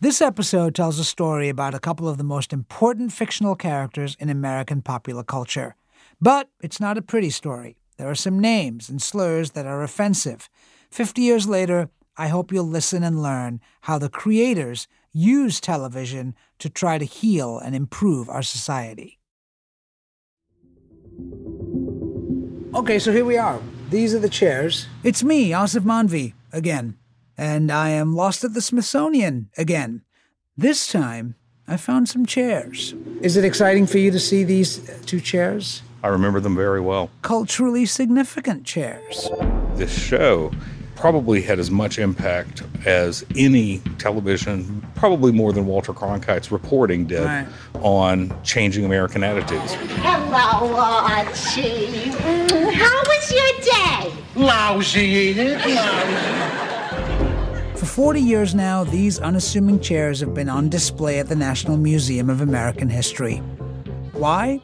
This episode tells a story about a couple of the most important fictional characters in American popular culture. But it's not a pretty story. There are some names and slurs that are offensive. Fifty years later, I hope you'll listen and learn how the creators use television to try to heal and improve our society. Okay, so here we are. These are the chairs. It's me, Aasif Mandvi, again. And I am lost at the Smithsonian again. This time, I found some chairs. Is it exciting for you to see these two chairs? I remember them very well. Culturally significant chairs. This show probably had as much impact as any television, probably more than Walter Cronkite's reporting did Right. on changing American attitudes. Hello, Archie. Mm, How was your day? Lousy, Edith. Lousy. For 40 years now, these unassuming chairs have been on display at the National Museum of American History. Why?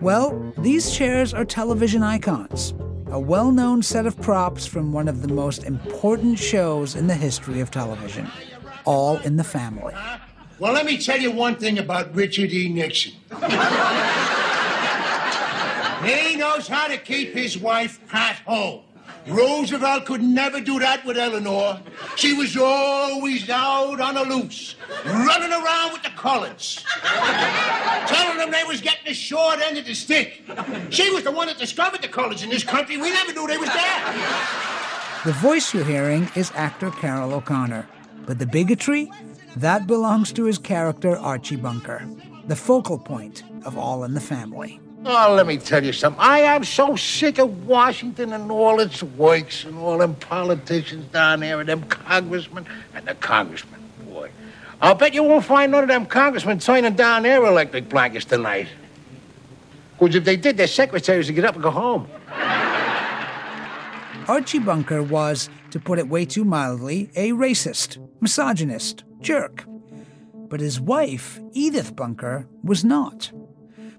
Well, these chairs are television icons, a well known set of props from one of the most important shows in the history of television All in the Family. Well, let me tell you one thing about Richard E. Nixon. he knows how to keep his wife at home. Roosevelt could never do that with Eleanor. She was always out on the loose, running around with the Collins, telling them they was getting the short end of the stick. She was the one that discovered the Collins in this country. We never knew they was there. The voice you're hearing is actor Carroll O'Connor, but the bigotry? That belongs to his character Archie Bunker, the focal point of All in the Family. Oh, let me tell you something. I am so sick of Washington and all its works and all them politicians down there and them congressmen and the congressmen. Boy, I'll bet you won't find none of them congressmen turning down their electric blankets tonight. Because if they did, their secretaries would get up and go home. Archie Bunker was, to put it way too mildly, a racist, misogynist, jerk. But his wife, Edith Bunker, was not.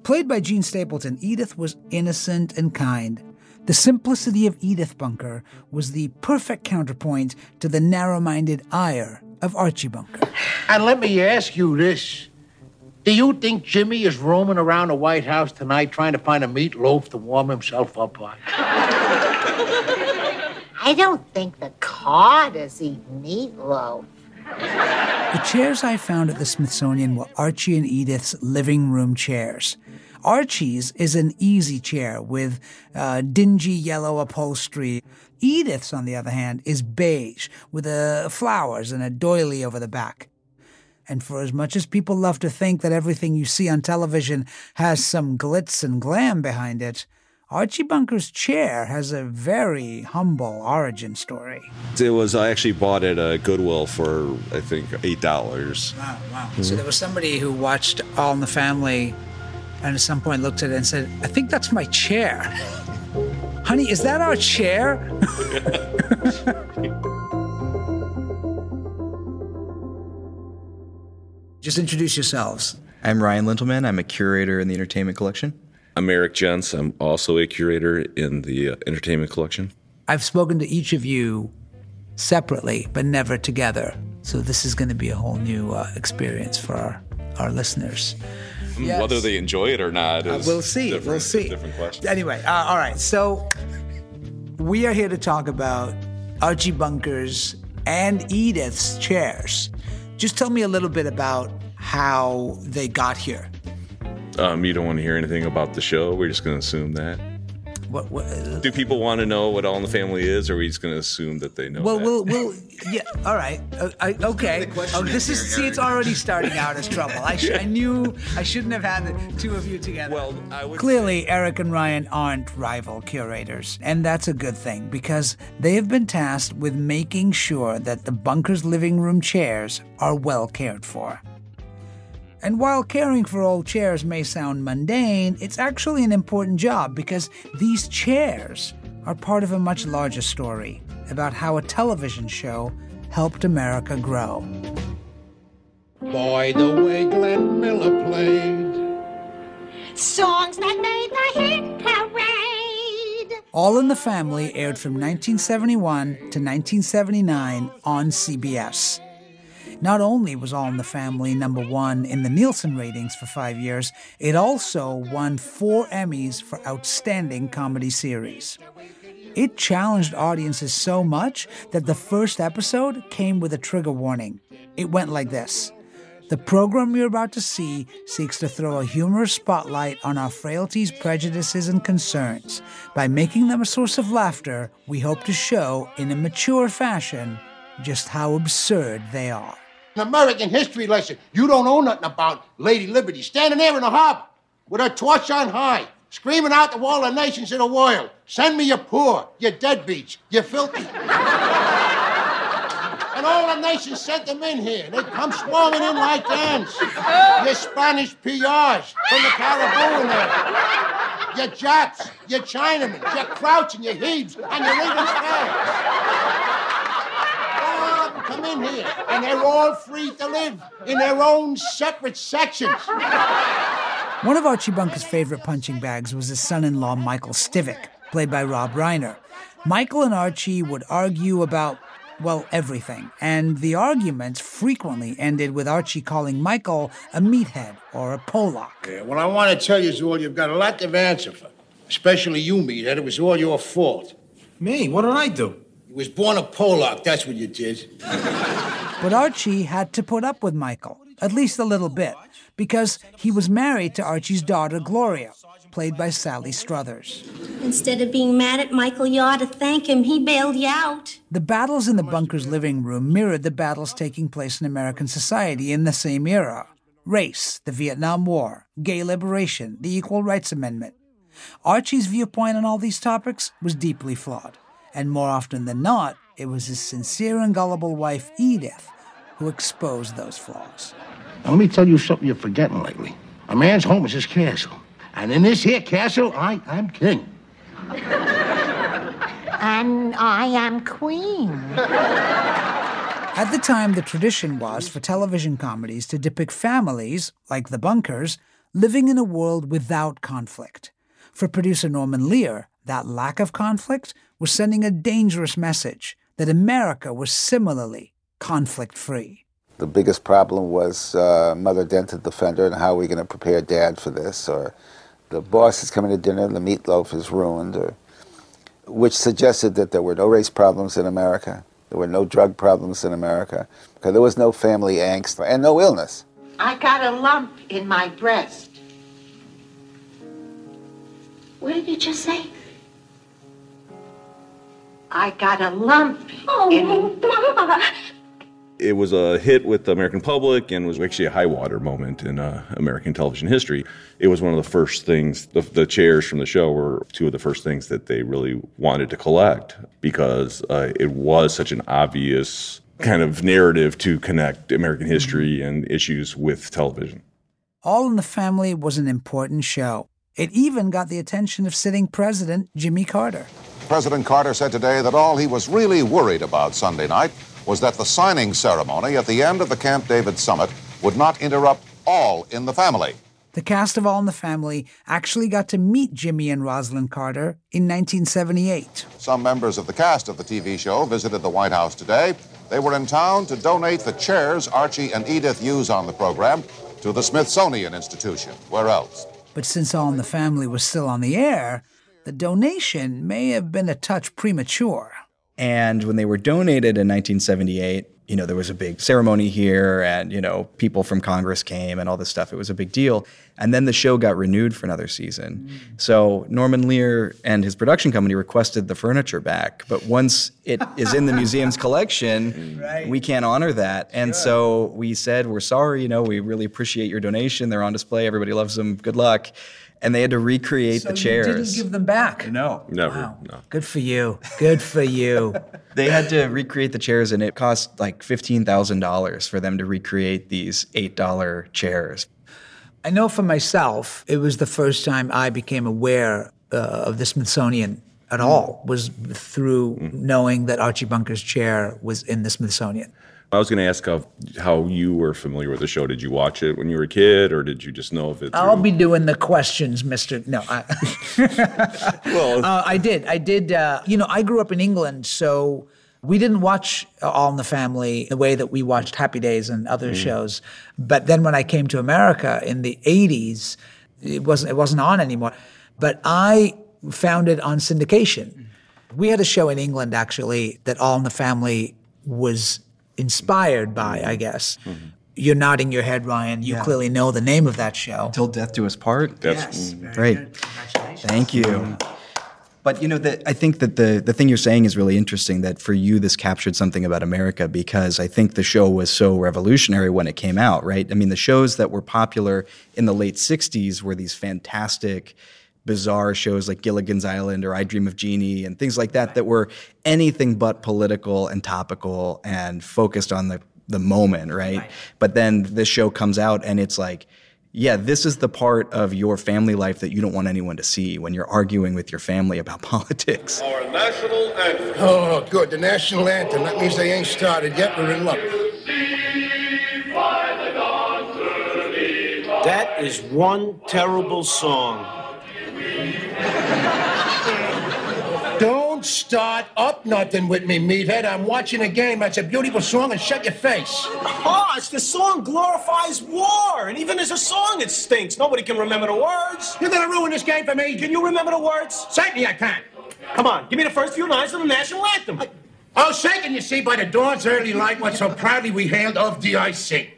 Played by Jean Stapleton, Edith was innocent and kind. The simplicity of Edith Bunker was the perfect counterpoint to the narrow minded ire of Archie Bunker. And let me ask you this. Do you think Jimmy is roaming around the White House tonight trying to find a meatloaf to warm himself up on? I don't think the Carters eat meatloaf. The chairs I found at the Smithsonian were Archie and Edith's living room chairs. Archie's is an easy chair with uh, dingy yellow upholstery. Edith's, on the other hand, is beige with uh, flowers and a doily over the back. And for as much as people love to think that everything you see on television has some glitz and glam behind it, Archie Bunker's chair has a very humble origin story. It was I actually bought it at Goodwill for I think eight dollars. Wow, wow. So there was somebody who watched All in the Family and at some point looked at it and said, I think that's my chair. Honey, is that our chair? Just introduce yourselves. I'm Ryan Lintelman. I'm a curator in the entertainment collection. I'm Eric Jentsch. I'm also a curator in the uh, entertainment collection. I've spoken to each of you separately, but never together. So this is going to be a whole new uh, experience for our, our listeners. Yes. Whether they enjoy it or not Uh, we'll see. We'll see. Different question. Anyway, uh, all right. So we are here to talk about Archie Bunker's and Edith's chairs. Just tell me a little bit about how they got here. Um, you don't want to hear anything about the show. We're just going to assume that. What? what uh, Do people want to know what All in the Family is, or are we just going to assume that they know? well, that? we'll, we'll, yeah. All right. Uh, I, okay. Oh, this is see, it's already starting out as trouble. I, sh- I knew I shouldn't have had the two of you together. Well, I would Clearly, Eric and Ryan aren't rival curators, and that's a good thing because they have been tasked with making sure that the bunker's living room chairs are well cared for. And while caring for old chairs may sound mundane, it's actually an important job because these chairs are part of a much larger story about how a television show helped America grow. Boy, the way Glenn Miller played. Songs that made the hit parade. All in the Family aired from 1971 to 1979 on CBS. Not only was All in the Family number one in the Nielsen ratings for five years, it also won four Emmys for Outstanding Comedy Series. It challenged audiences so much that the first episode came with a trigger warning. It went like this The program you're about to see seeks to throw a humorous spotlight on our frailties, prejudices, and concerns. By making them a source of laughter, we hope to show, in a mature fashion, just how absurd they are. An American history lesson. You don't know nothing about Lady Liberty standing there in the harbor with her torch on high, screaming out to all the nations of the world, send me your poor, your deadbeats, your filthy. and all the nations sent them in here. They come swarming in like ants. Your Spanish PRs from the Caribbean there. Your Japs, your Chinamen, your Crouch and your Hebes, and your them come in here, and they're all free to live in their own separate sections. One of Archie Bunker's favorite punching bags was his son in law, Michael Stivic, played by Rob Reiner. Michael and Archie would argue about, well, everything, and the arguments frequently ended with Archie calling Michael a meathead or a Pollock. Yeah, well, I want to tell you, Zool, you've got a lot to answer for. Especially you, meathead. It was all your fault. Me? What did I do? You was born a Pollock, that's what you did. But Archie had to put up with Michael, at least a little bit, because he was married to Archie's daughter, Gloria, played by Sally Struthers. Instead of being mad at Michael, you ought to thank him. He bailed you out. The battles in the bunker's living room mirrored the battles taking place in American society in the same era race, the Vietnam War, gay liberation, the Equal Rights Amendment. Archie's viewpoint on all these topics was deeply flawed, and more often than not, it was his sincere and gullible wife, Edith, who exposed those flaws. Now, let me tell you something you're forgetting lately. A man's home is his castle. And in this here castle, I am king. And I am queen. At the time, the tradition was for television comedies to depict families, like the Bunkers, living in a world without conflict. For producer Norman Lear, that lack of conflict was sending a dangerous message that America was similarly conflict free. The biggest problem was uh, Mother Dented the Fender and how are we going to prepare Dad for this, or the boss is coming to dinner, and the meatloaf is ruined, or which suggested that there were no race problems in America, there were no drug problems in America, because there was no family angst and no illness. I got a lump in my breast. What did you just say? I got a lump in. Mama! It was a hit with the American public and was actually a high water moment in uh, American television history. It was one of the first things, the, the chairs from the show were two of the first things that they really wanted to collect because uh, it was such an obvious kind of narrative to connect American history and issues with television. All in the Family was an important show. It even got the attention of sitting president Jimmy Carter. President Carter said today that all he was really worried about Sunday night was that the signing ceremony at the end of the Camp David summit would not interrupt all in the family. The cast of All in the Family actually got to meet Jimmy and Rosalynn Carter in 1978. Some members of the cast of the TV show visited the White House today. They were in town to donate the chairs Archie and Edith use on the program to the Smithsonian Institution. Where else? But since All in the Family was still on the air, the donation may have been a touch premature. And when they were donated in 1978, you know, there was a big ceremony here and, you know, people from Congress came and all this stuff. It was a big deal. And then the show got renewed for another season. So Norman Lear and his production company requested the furniture back. But once it is in the museum's collection, we can't honor that. And so we said, we're sorry, you know, we really appreciate your donation. They're on display. Everybody loves them. Good luck. And they had to recreate So the you chairs. didn't give them back. no. Never. Wow. No. Good for you. Good for you. They had to recreate the chairs, and it cost like fifteen thousand dollars for them to recreate these eight dollar chairs. I know for myself, it was the first time I became aware uh, of the Smithsonian at all, was through knowing that Archie Bunker's chair was in the Smithsonian. I was going to ask how, how you were familiar with the show. Did you watch it when you were a kid, or did you just know of it? I'll be doing the questions, Mister. No, I, well. uh, I did. I did. Uh, you know, I grew up in England, so We didn't watch All in the Family the way that we watched Happy Days and other Mm. shows. But then when I came to America in the 80s, it wasn't it wasn't on anymore. But I found it on syndication. We had a show in England actually that All in the Family was inspired by, I mm-hmm. guess. Mm-hmm. You're nodding your head, Ryan. You Yeah. clearly know the name of that show. Till death do us part. That's mm-hmm. Great. Thank you. But you know, the, I think that the the thing you're saying is really interesting. That for you, this captured something about America because I think the show was so revolutionary when it came out. Right? I mean, the shows that were popular in the late '60s were these fantastic, bizarre shows like Gilligan's Island or I Dream of Jeannie and things like that that were anything but political and topical and focused on the the moment. Right? But then this show comes out and it's like yeah, this is the part of your family life that you don't want anyone to see when you're arguing with your family about politics. Our national anthem. Oh, good. The national anthem. That means they ain't started yet. We're in luck. That is one terrible song. Don't start up nothing with me, meathead. I'm watching a game. That's a beautiful song, and shut your face. Oh, it's the song glorifies war, and even as a song, it stinks. Nobody can remember the words. You're gonna ruin this game for me. Can you remember the words? Certainly I can. Come on, give me the first few lines of the national anthem. Oh, shaken, you see, by the dawn's early light, what so proudly we hailed of DIC.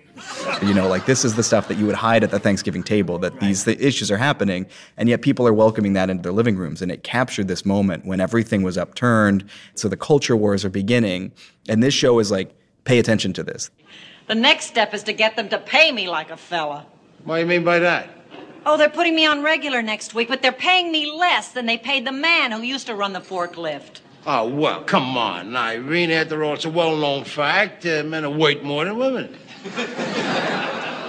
You know, like this is the stuff that you would hide at the Thanksgiving table that these th- issues are happening, and yet people are welcoming that into their living rooms. And it captured this moment when everything was upturned. So the culture wars are beginning, and this show is like, pay attention to this. The next step is to get them to pay me like a fella. What do you mean by that? Oh, they're putting me on regular next week, but they're paying me less than they paid the man who used to run the forklift. Oh, well, come on, Irene. After all, it's a well-known fact. Uh, men are worth more than women.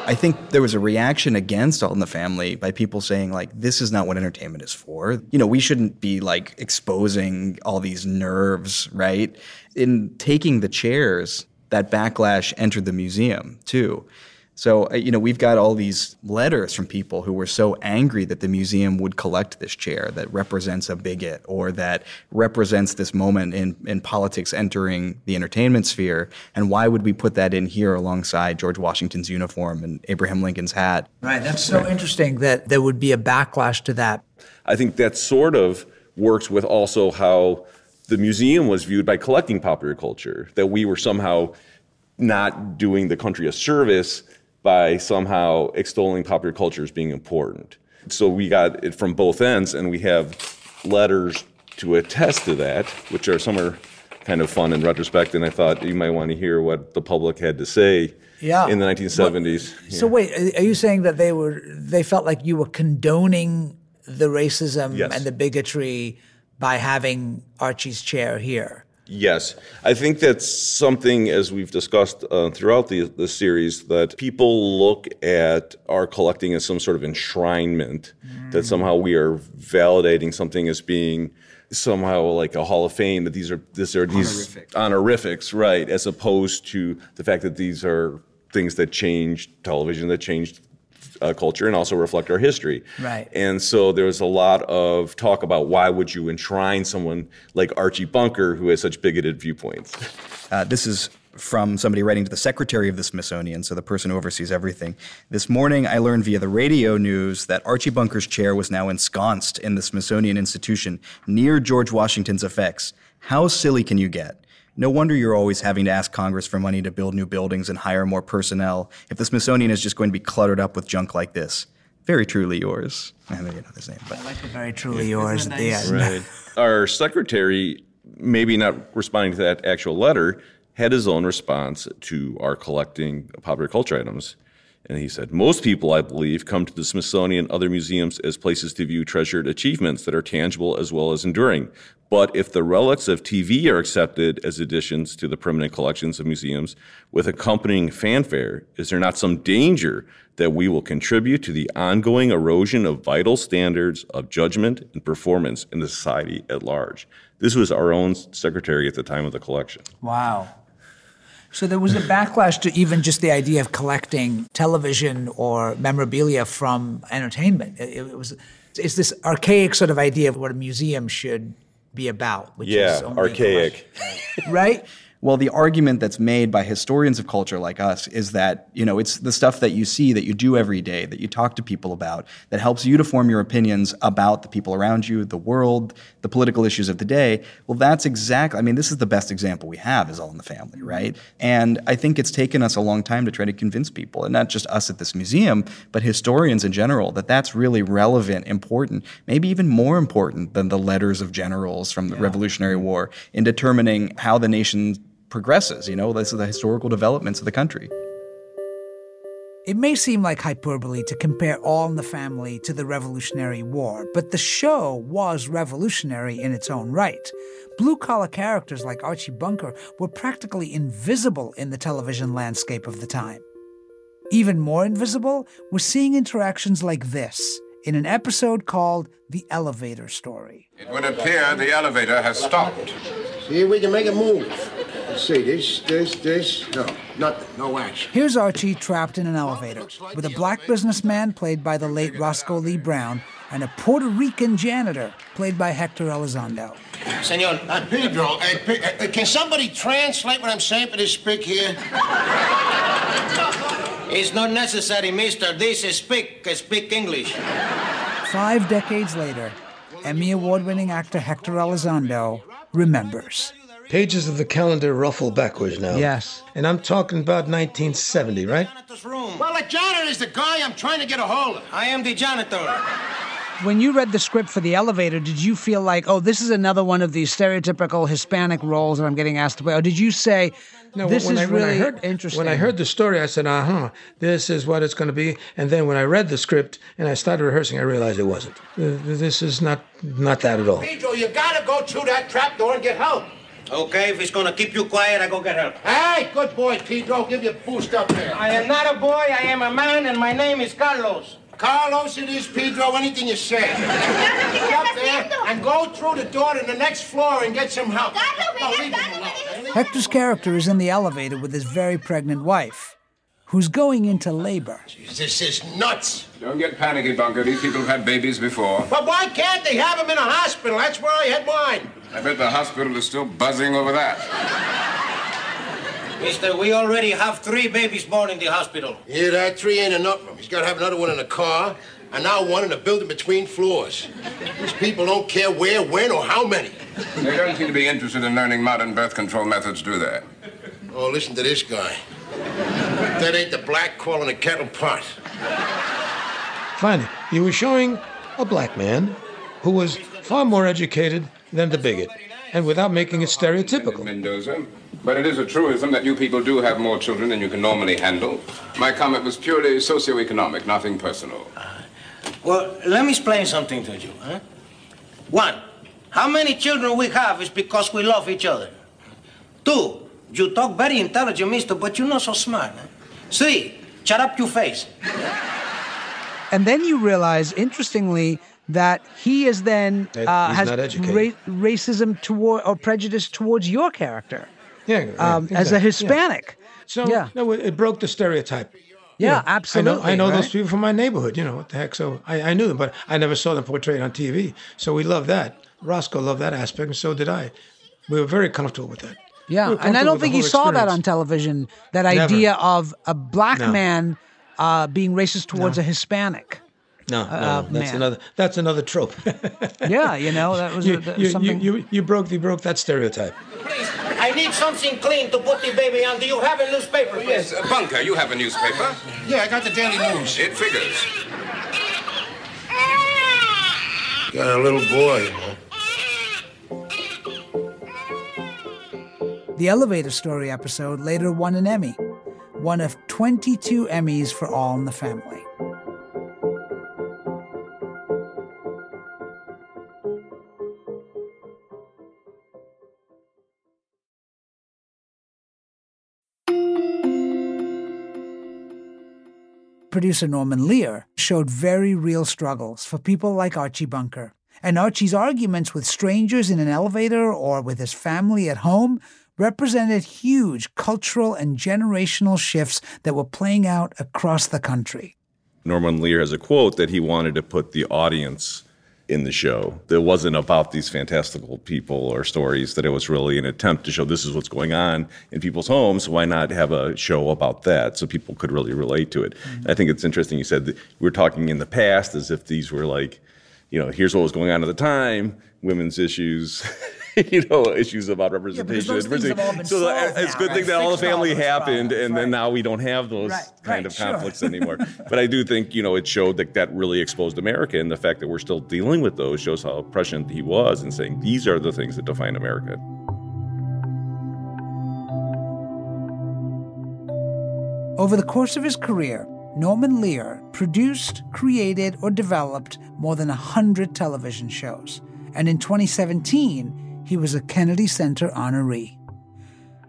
I think there was a reaction against All in the Family by people saying like this is not what entertainment is for. You know, we shouldn't be like exposing all these nerves, right? In taking the chairs, that backlash entered the museum too. So, uh, you know, we've got all these letters from people who were so angry that the museum would collect this chair that represents a bigot or that represents this moment in, in politics entering the entertainment sphere. And why would we put that in here alongside George Washington's uniform and Abraham Lincoln's hat? Right. That's so interesting that there would be a backlash to that. I think that sort of works with also how the museum was viewed by collecting popular culture, that we were somehow not doing the country a service by somehow extolling popular culture as being important. So we got it from both ends, and we have letters to attest to that, which are some are kind of fun in retrospect. And I thought you might want to hear what the public had to say Yeah. in the 1970s. So wait, are- are you saying that they were they felt like you were condoning the racism Yes. and the bigotry by having Archie's chair here? Yes, I think that's something, as we've discussed uh, throughout the, the series, that people look at our collecting as some sort of enshrinement, that somehow we are validating something as being somehow like a hall of fame. That these are these are these honorifics, right? As opposed to the fact that these are things that changed television, that changed uh, culture, and also reflect our history. Right. And so there's a lot of talk about why would you enshrine someone like Archie Bunker who has such bigoted viewpoints. Uh, this is from somebody writing to the secretary of the Smithsonian, so the person who oversees everything. This morning, I learned via the radio news that Archie Bunker's chair was now ensconced in the Smithsonian Institution near George Washington's effects. How silly can you get? No wonder you're always having to ask Congress for money to build new buildings and hire more personnel if the Smithsonian is just going to be cluttered up with junk like this. Very truly yours. I don't know his name, but I like the very truly yours at the end. Right. Our secretary, maybe not responding to that actual letter, had his own response to our collecting popular culture items. And he said, Most people, I believe, come to the Smithsonian and other museums as places to view treasured achievements that are tangible as well as enduring. But if the relics of TV are accepted as additions to the permanent collections of museums with accompanying fanfare, is there not some danger that we will contribute to the ongoing erosion of vital standards of judgment and performance in the society at large? This was our own secretary at the time of the collection. Wow. So there was a backlash to even just the idea of collecting television or memorabilia from entertainment. It, was it's this archaic sort of idea of what a museum should be about, which Yeah, is archaic. right? Well, the argument that's made by historians of culture like us is that, you know, it's the stuff that you see, that you do every day, that you talk to people about, that helps you to form your opinions about the people around you, the world, the political issues of the day. Well, that's exactly, I mean, this is the best example we have is All in the Family, right? And I think it's taken us a long time to try to convince people, and not just us at this museum, but historians in general, that that's really relevant, important, maybe even more important than the letters of generals from the Revolutionary War in determining how the nation progresses. You know, this is the historical developments of the country. It may seem like hyperbole to compare All in the Family to the Revolutionary War, but the show was revolutionary in its own right. Blue collar characters like Archie Bunker were practically invisible in the television landscape of the time. Even more invisible, we're seeing interactions like this in an episode called The Elevator Story. It would appear the elevator has stopped. See if we can make a move. Let's see, this, this, this. No, nothing. No action. Here's Archie trapped in an elevator with a black businessman played by the late Roscoe Lee Browne and a Puerto Rican janitor played by Hector Elizondo. Senor, uh, Pedro, uh, Pe- uh, can somebody translate what I'm saying for this speak here? It's not necessary, mister. This is speak, uh, speak English. Five decades later, Emmy Award winning actor Hector Elizondo remembers. Pages of the calendar ruffle backwards now. Yes. And I'm talking about 1970, right? Well, the janitor is the guy I'm trying to get a hold of. I am the janitor. When you read the script for The Elevator, did you feel like, oh, this is another one of these stereotypical Hispanic roles that I'm getting asked to play? Or did you say, No, this when is I, when really I heard, interesting? When I heard the story, I said, uh huh, this is what it's going to be. And then when I read the script and I started rehearsing, I realized it wasn't. Uh, This is not not that at all. Pedro, you gotta go through that trap door and get help. Okay, if he's gonna keep you quiet, I go get help. Hey, good boy, Pedro. Give you a boost up there. I am not a boy, I am a man, and my name is Carlos. Carlos, it is Pedro. Anything you say. Get up there and go through the door to the next floor and get some help. No, leave him alone. Hector's character is in the elevator with his very pregnant wife, who's going into labor. This is nuts. Don't get panicky, Bunker. These people have had babies before. But why can't they have them in a hospital? That's where I had mine. I bet the hospital is still buzzing over that. Mister, we already have three babies born in the hospital. Yeah, that three ain't enough for him. He's got to have another one in the car, and now one in the building between floors. These people don't care where, when, or how many. They don't seem to be interested in learning modern birth control methods, do they? Oh, listen to this guy. That ain't the black calling the kettle pot. Finally, you were showing a black man who was far more educated than the bigot, and without making it stereotypical. Mendoza. But it is a truism that you people do have more children than you can normally handle. My comment was purely socioeconomic, nothing personal. Uh, well, let me explain something to you. Huh? One, how many children we have is because we love each other. Two, you talk very intelligent, mister, but you're not so smart. Huh? Three, shut up your face. And then you realize, interestingly, that he is then uh, has not educated. racism toward or prejudice towards your character Yeah, yeah, um, as a exactly, yeah. Hispanic. So Yeah. no, it, it broke the stereotype. Yeah, You know, absolutely, I know, I know those people from my neighborhood. You know what the heck? So I, I knew them, but I never saw them portrayed on TV. So we loved that. Roscoe loved that aspect, and so did I. We were very comfortable with that. Yeah, and I don't think the you whole saw that on television. That Never. idea of a black No. man uh, being racist towards a Hispanic. No, no, uh, that's man. another. That's another trope. Yeah, you know that was, you, that was you, something. you, you, you broke you broke that stereotype. Please, I need something clean to put the baby on. Do you have a newspaper, please? Yes, uh, Bunker, you have a newspaper. Yeah, I got the Daily News. It figures. Got a little boy, you know. The Elevator Story episode later won an Emmy, one of 22 Emmys for All in the Family. Producer Norman Lear showed very real struggles for people like Archie Bunker. And Archie's arguments with strangers in an elevator or with his family at home represented huge cultural and generational shifts that were playing out across the country. Norman Lear has a quote that he wanted to put the audience in the show. It wasn't about these fantastical people or stories, that it was really an attempt to show this is what's going on in people's homes. Why not have a show about that so people could really relate to it? Mm-hmm. I think it's interesting you said that we're talking in the past as if these were like, you know, here's what was going on at the time, women's issues. you know, issues about representation. those have all been so uh, solved it's now, good right? thing that all the family happened, problems, and then now we don't have those Right, kind right, of sure. conflicts anymore. but I do think you know it showed that that really exposed America, and the fact that we're still dealing with those shows how prescient he was, in saying these are the things that define America. Over the course of his career, Norman Lear produced, created, or developed more than 100 television shows, and in 2017, he was a Kennedy Center honoree.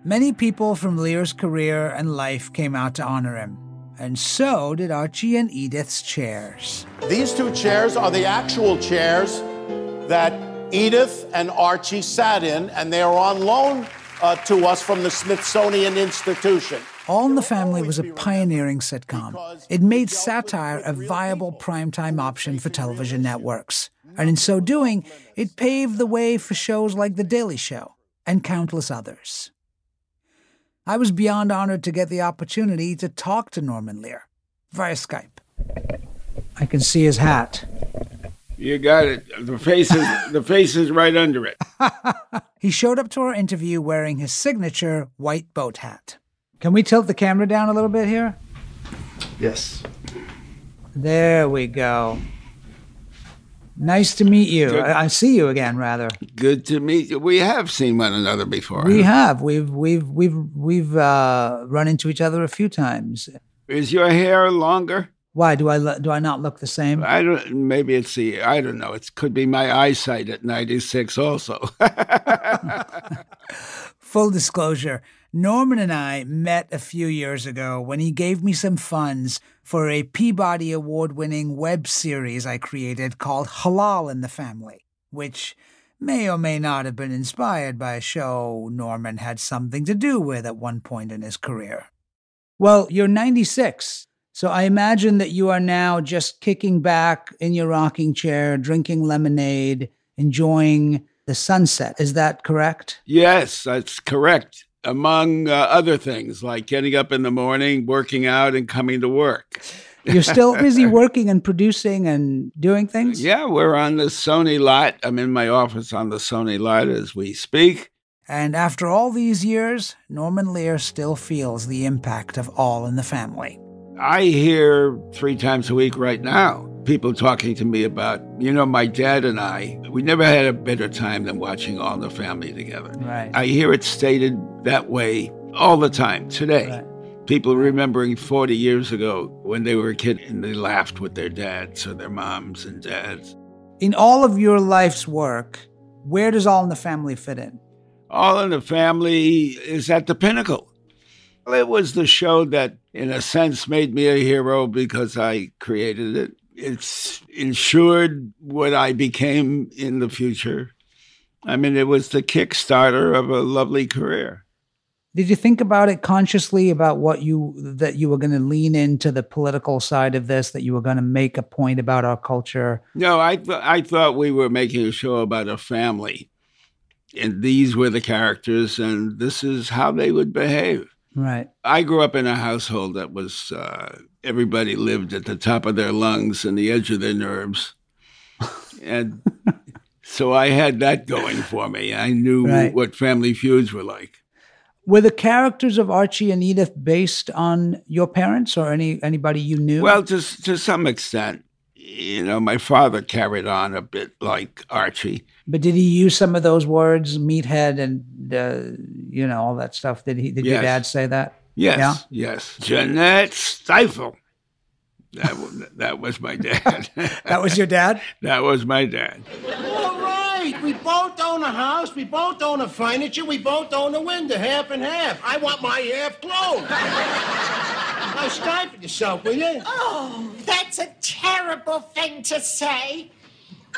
Many people from Lear's career and life came out to honor him, and so did Archie and Edith's chairs. These two chairs are the actual chairs that Edith and Archie sat in, and they are on loan uh, to us from the Smithsonian Institution. All in the Family was a pioneering sitcom. It made satire a viable primetime option for television networks. And in so doing, it paved the way for shows like The Daily Show and countless others. I was beyond honored to get the opportunity to talk to Norman Lear via Skype. I can see his hat. You got it. The face is the face is right under it. He showed up to our interview wearing his signature white boat hat. Can we tilt the camera down a little bit here? Yes. There we go. Nice to meet you. Good. I, I see you again, rather. Good to meet you. We have seen one another before. We huh? have. We've we've we've we've uh, run into each other a few times. Is your hair longer? Why do I lo- do I not look the same? I don't. Maybe it's the. I don't know. It could be my eyesight at ninety six. Also. Full disclosure, Norman and I met a few years ago when he gave me some funds for a Peabody Award winning web series I created called Halal in the Family, which may or may not have been inspired by a show Norman had something to do with at one point in his career. Well, you're 96, so I imagine that you are now just kicking back in your rocking chair, drinking lemonade, enjoying the sunset. Is that correct? yes, that's correct. Among uh, other things, like getting up in the morning, working out, and coming to work. You're still busy working and producing and doing things? Yeah, we're on the Sony lot. I'm in my office on the Sony lot as we speak. And after all these years, Norman Lear still feels the impact of All in the Family. I hear three times a week right now people talking to me about, you know, my dad and I, we never had a better time than watching All in the Family together. Right. I hear it stated that way all the time today. People remembering 40 years ago when they were a kid and they laughed with their dads or their moms and dads. In all of your life's work, where does All in the Family fit in? All in the Family is at the pinnacle. It was the show that, in a sense, made me a hero because I created it. It's ensured what I became in the future. I mean, it was the kickstarter of a lovely career. Did you think about it consciously about what you that you were going to lean into the political side of this, that you were going to make a point about our culture? No, I th- I thought we were making a show about a family, and these were the characters, and this is how they would behave. Right. I grew up in a household that was uh, everybody lived at the top of their lungs and the edge of their nerves, and so I had that going for me. I knew Right. what family feuds were like. Were the characters of Archie and Edith based on your parents or any anybody you knew? Well, to to some extent, you know, my father carried on a bit like Archie. But did he use some of those words, meathead, and uh, you know all that stuff? Did he? Did your dad say that? Yes, Yeah? yes. Jeanette Stifle. That was, that was my dad. That was your dad? that was my dad. All right, we both own a house, we both own a furniture, we both own a window, half and half. I want my half closed. now stifle yourself, will you? Oh, that's a terrible thing to say.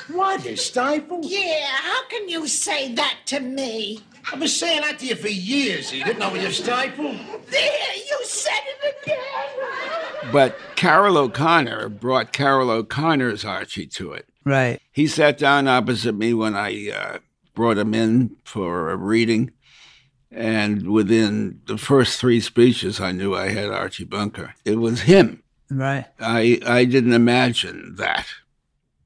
What is stifle? Yeah, how can you say that to me? I've been saying that to you for years. You didn't know what you stifle? There, you said it again. But Carroll O'Connor brought Carroll O'Connor's Archie to it. Right. He sat down opposite me when I uh, brought him in for a reading. And within the first three speeches, I knew I had Archie Bunker. It was him. Right. I, I didn't imagine that.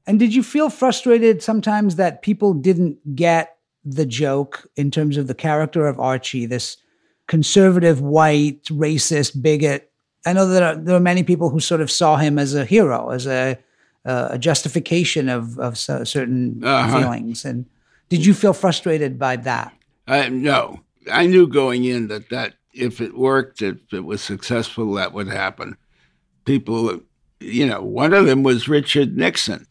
And did you feel frustrated sometimes that people didn't get the joke in terms of the character of Archie, this conservative, white, racist, bigot? I know that there are, many people who sort of saw him as a hero, as a, uh, a justification of, of so- certain Uh-huh. feelings. And did you feel frustrated by that? I, no, I knew going in that, that if it worked, if it was successful, that would happen. People, you know, one of them was Richard Nixon.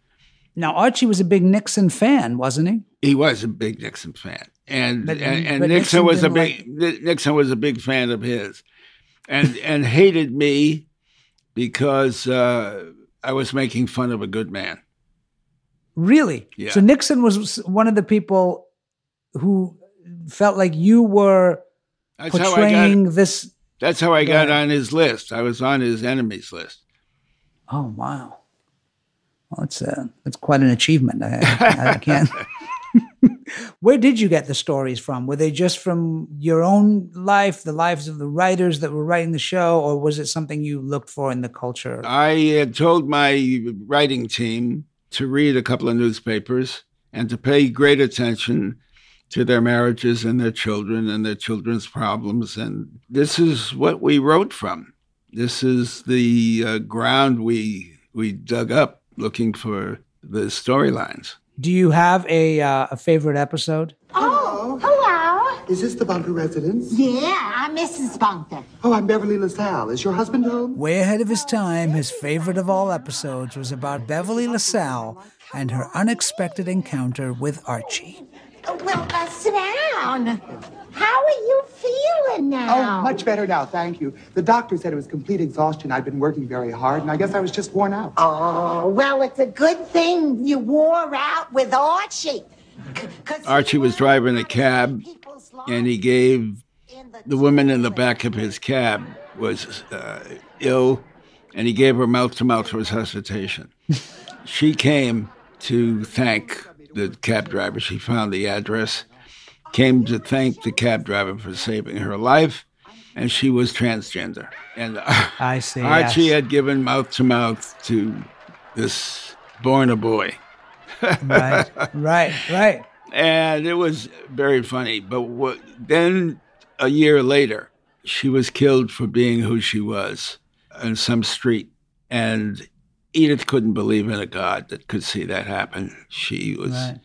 Now, Archie was a big Nixon fan, wasn't he? He was a big Nixon fan, and But- and, and Nixon, Nixon was a big Nixon was a big fan of his, and and hated me because uh, I was making fun of a good man. Really? Yeah. So Nixon was one of the people who felt like you were That's portraying got. this. That's how I got on his list. I was on his enemies list. Oh wow! Well, that's uh, that's quite an achievement. I, I can't. Where did you get the stories from? Were they just from your own life, the lives of the writers that were writing the show, or was it something you looked for in the culture? I had told my writing team to read a couple of newspapers and to pay great attention to their marriages and their children and their children's problems. And this is what we wrote from. This is the uh, ground we we dug up looking for the storylines. Do you have a uh, a favorite episode? Oh, hello. Is this the Bunker residence? Yeah, I'm Mrs. Bunker. Oh, I'm Beverly LaSalle. Is your husband home? Way ahead of his time, his favorite of all episodes was about Beverly LaSalle and her unexpected encounter with Archie. Well, uh, sit down. How are you feeling now? Oh, much better now, thank you. The doctor said it was complete exhaustion. I'd been working very hard, and I guess I was just worn out. Oh, well, it's a good thing you wore out with Archie. Archie was driving a cab, and he gave the woman in the back of his cab was uh, ill, and he gave her mouth-to-mouth resuscitation. she came to thank the cab driver. She found the address, came to thank the cab driver for saving her life, and she was transgender. And uh, I see. Archie yes. had given mouth-to-mouth to this born a boy. right, right, right. and it was very funny. But what, then a year later, she was killed for being who she was on some street, and Edith couldn't believe in a God that could see that happen. She was, Right.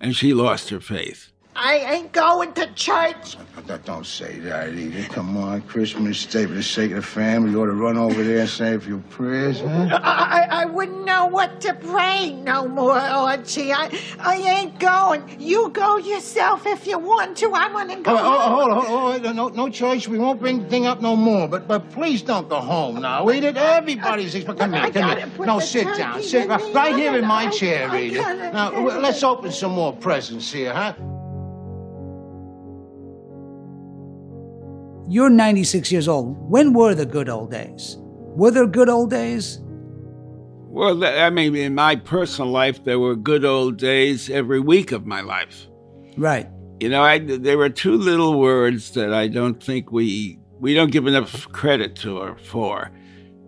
and she lost her faith. I ain't going to church. Don't say that, Edith. Come on, Christmas Day for the sake of the family. You ought to run over there and say a few prayers, huh? I, I, I wouldn't know what to pray no more, Archie. I, I ain't going. You go yourself if you want to. I want to go. Oh, oh, hold on, hold on. No, no choice. We won't bring the thing up no more. But, but please don't go home now, Edith. Everybody's expecting. Come here, come here. No, sit down. Sit right, right here in my chair, Edith. Now, let's open some more presents here, huh? You're 96 years old. When were the good old days? Were there good old days? Well, I mean, in my personal life, there were good old days every week of my life. Right. You know, I, there were two little words that I don't think we we don't give enough credit to or for.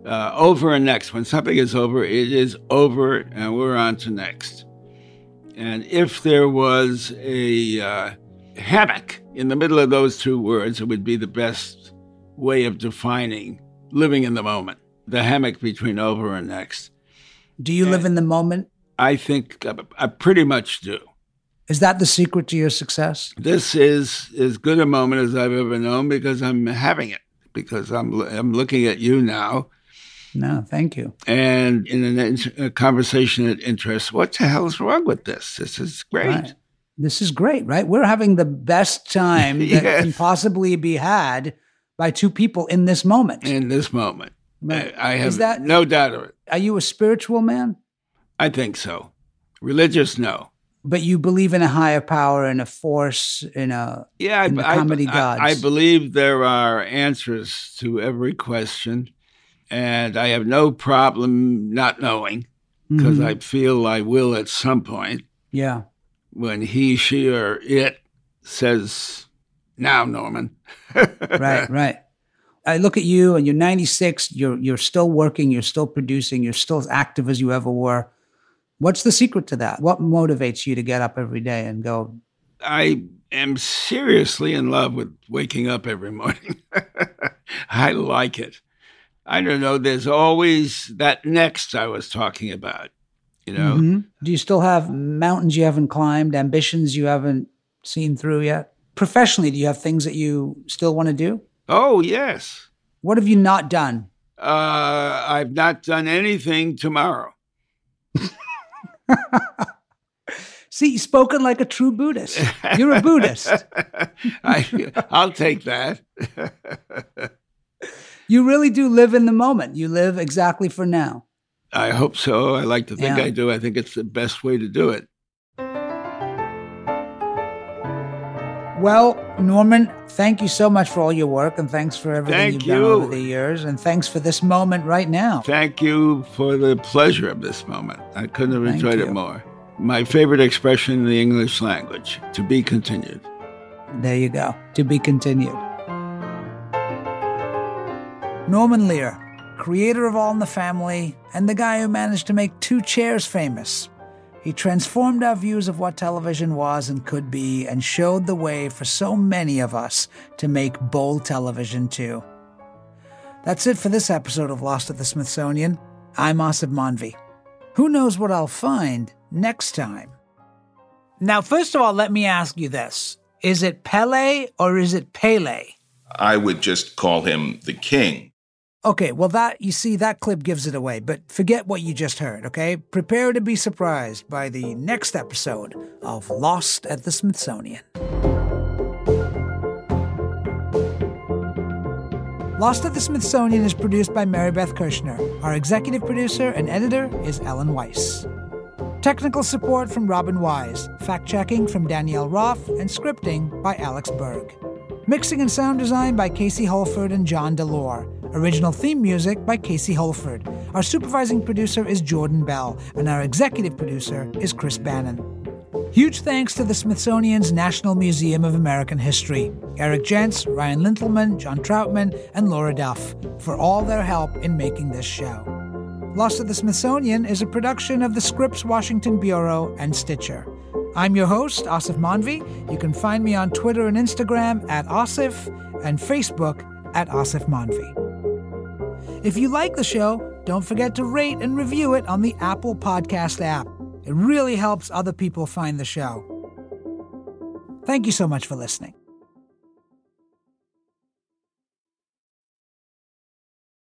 Uh, over and next. When something is over, it is over, and we're on to next. And if there was a uh, hammock in the middle of those two words, it would be the best way of defining living in the moment. The hammock between over and next. Do you live in the moment? I think I, I pretty much do. Is that the secret to your success? This is as good a moment as I've ever known because I'm having it. Because I'm I'm looking at you now, No, thank you. and in an, in- a conversation that interests. What the hell is wrong with this? This is great. Right. This is great, right? We're having the best time that can possibly be had by two people in this moment. In this moment. I, I have Is that- no doubt of it. Are you a spiritual man? I think so. Religious, no. But you believe in a higher power and a force in a Yeah, in I, comedy I, gods. I, I believe there are answers to every question, and I have no problem not knowing. because Mhm. I feel I will at some point Yeah. When he, she, or it says, "Now, Norman." right, right. I look at you and you're 96, you're you're still working, you're still producing, you're still as active as you ever were. What's the secret to that? What motivates you to get up every day and go, I am seriously in love with waking up every morning. I like it. I don't know. There's always that next I was talking about. You know, Mhm. Do you still have mountains you haven't climbed, ambitions you haven't seen through yet? Professionally, do you have things that you still want to do? Oh, yes. What have you not done? Uh, I've not done anything tomorrow. See, you've spoken like a true Buddhist. You're a Buddhist. I, I'll take that. You really do live in the moment. You live exactly for now. I hope so. I like to think Yeah. I do. I think it's the best way to do it. Well, Norman, thank you so much for all your work and thanks for everything Thank you've done over the years. And thanks for this moment right now. Thank you for the pleasure of this moment. I couldn't have enjoyed it more. My favorite expression in the English language to be continued. There you go. To be continued. Norman Lear, creator of All in the Family, and the guy who managed to make two chairs famous. He transformed our views of what television was and could be and showed the way for so many of us to make bold television too. That's it for this episode of Lost at the Smithsonian. I'm Aasif Mandvi. Who knows what I'll find next time? Now, first of all, let me ask you this. Is it Pele or is it Pele? I would just call him the king. Okay, well, that, you see, that clip gives it away, but forget what you just heard, okay? Prepare to be surprised by the next episode of Lost at the Smithsonian. Lost at the Smithsonian is produced by Mary Beth Kirshner. Our executive producer and editor is Ellen Weiss. Technical support from Robin Wise, fact checking from Danielle Roth, and scripting by Alex Berg. Mixing and sound design by Casey Holford and John Delore. Original theme music by Casey Holford. Our supervising producer is Jordan Bell, and our executive producer is Chris Bannon. Huge thanks to the Smithsonian's National Museum of American History, Eric Jentsch, Ryan Lintelman, John Troutman, and Laura Duff for all their help in making this show. Lost at the Smithsonian is a production of the Scripps Washington Bureau and Stitcher. I'm your host, Aasif Mandvi. You can find me on Twitter and Instagram at Aasif and Facebook at Aasif Mandvi. If you like the show, don't forget to rate and review it on the Apple Podcast app. It really helps other people find the show. Thank you so much for listening.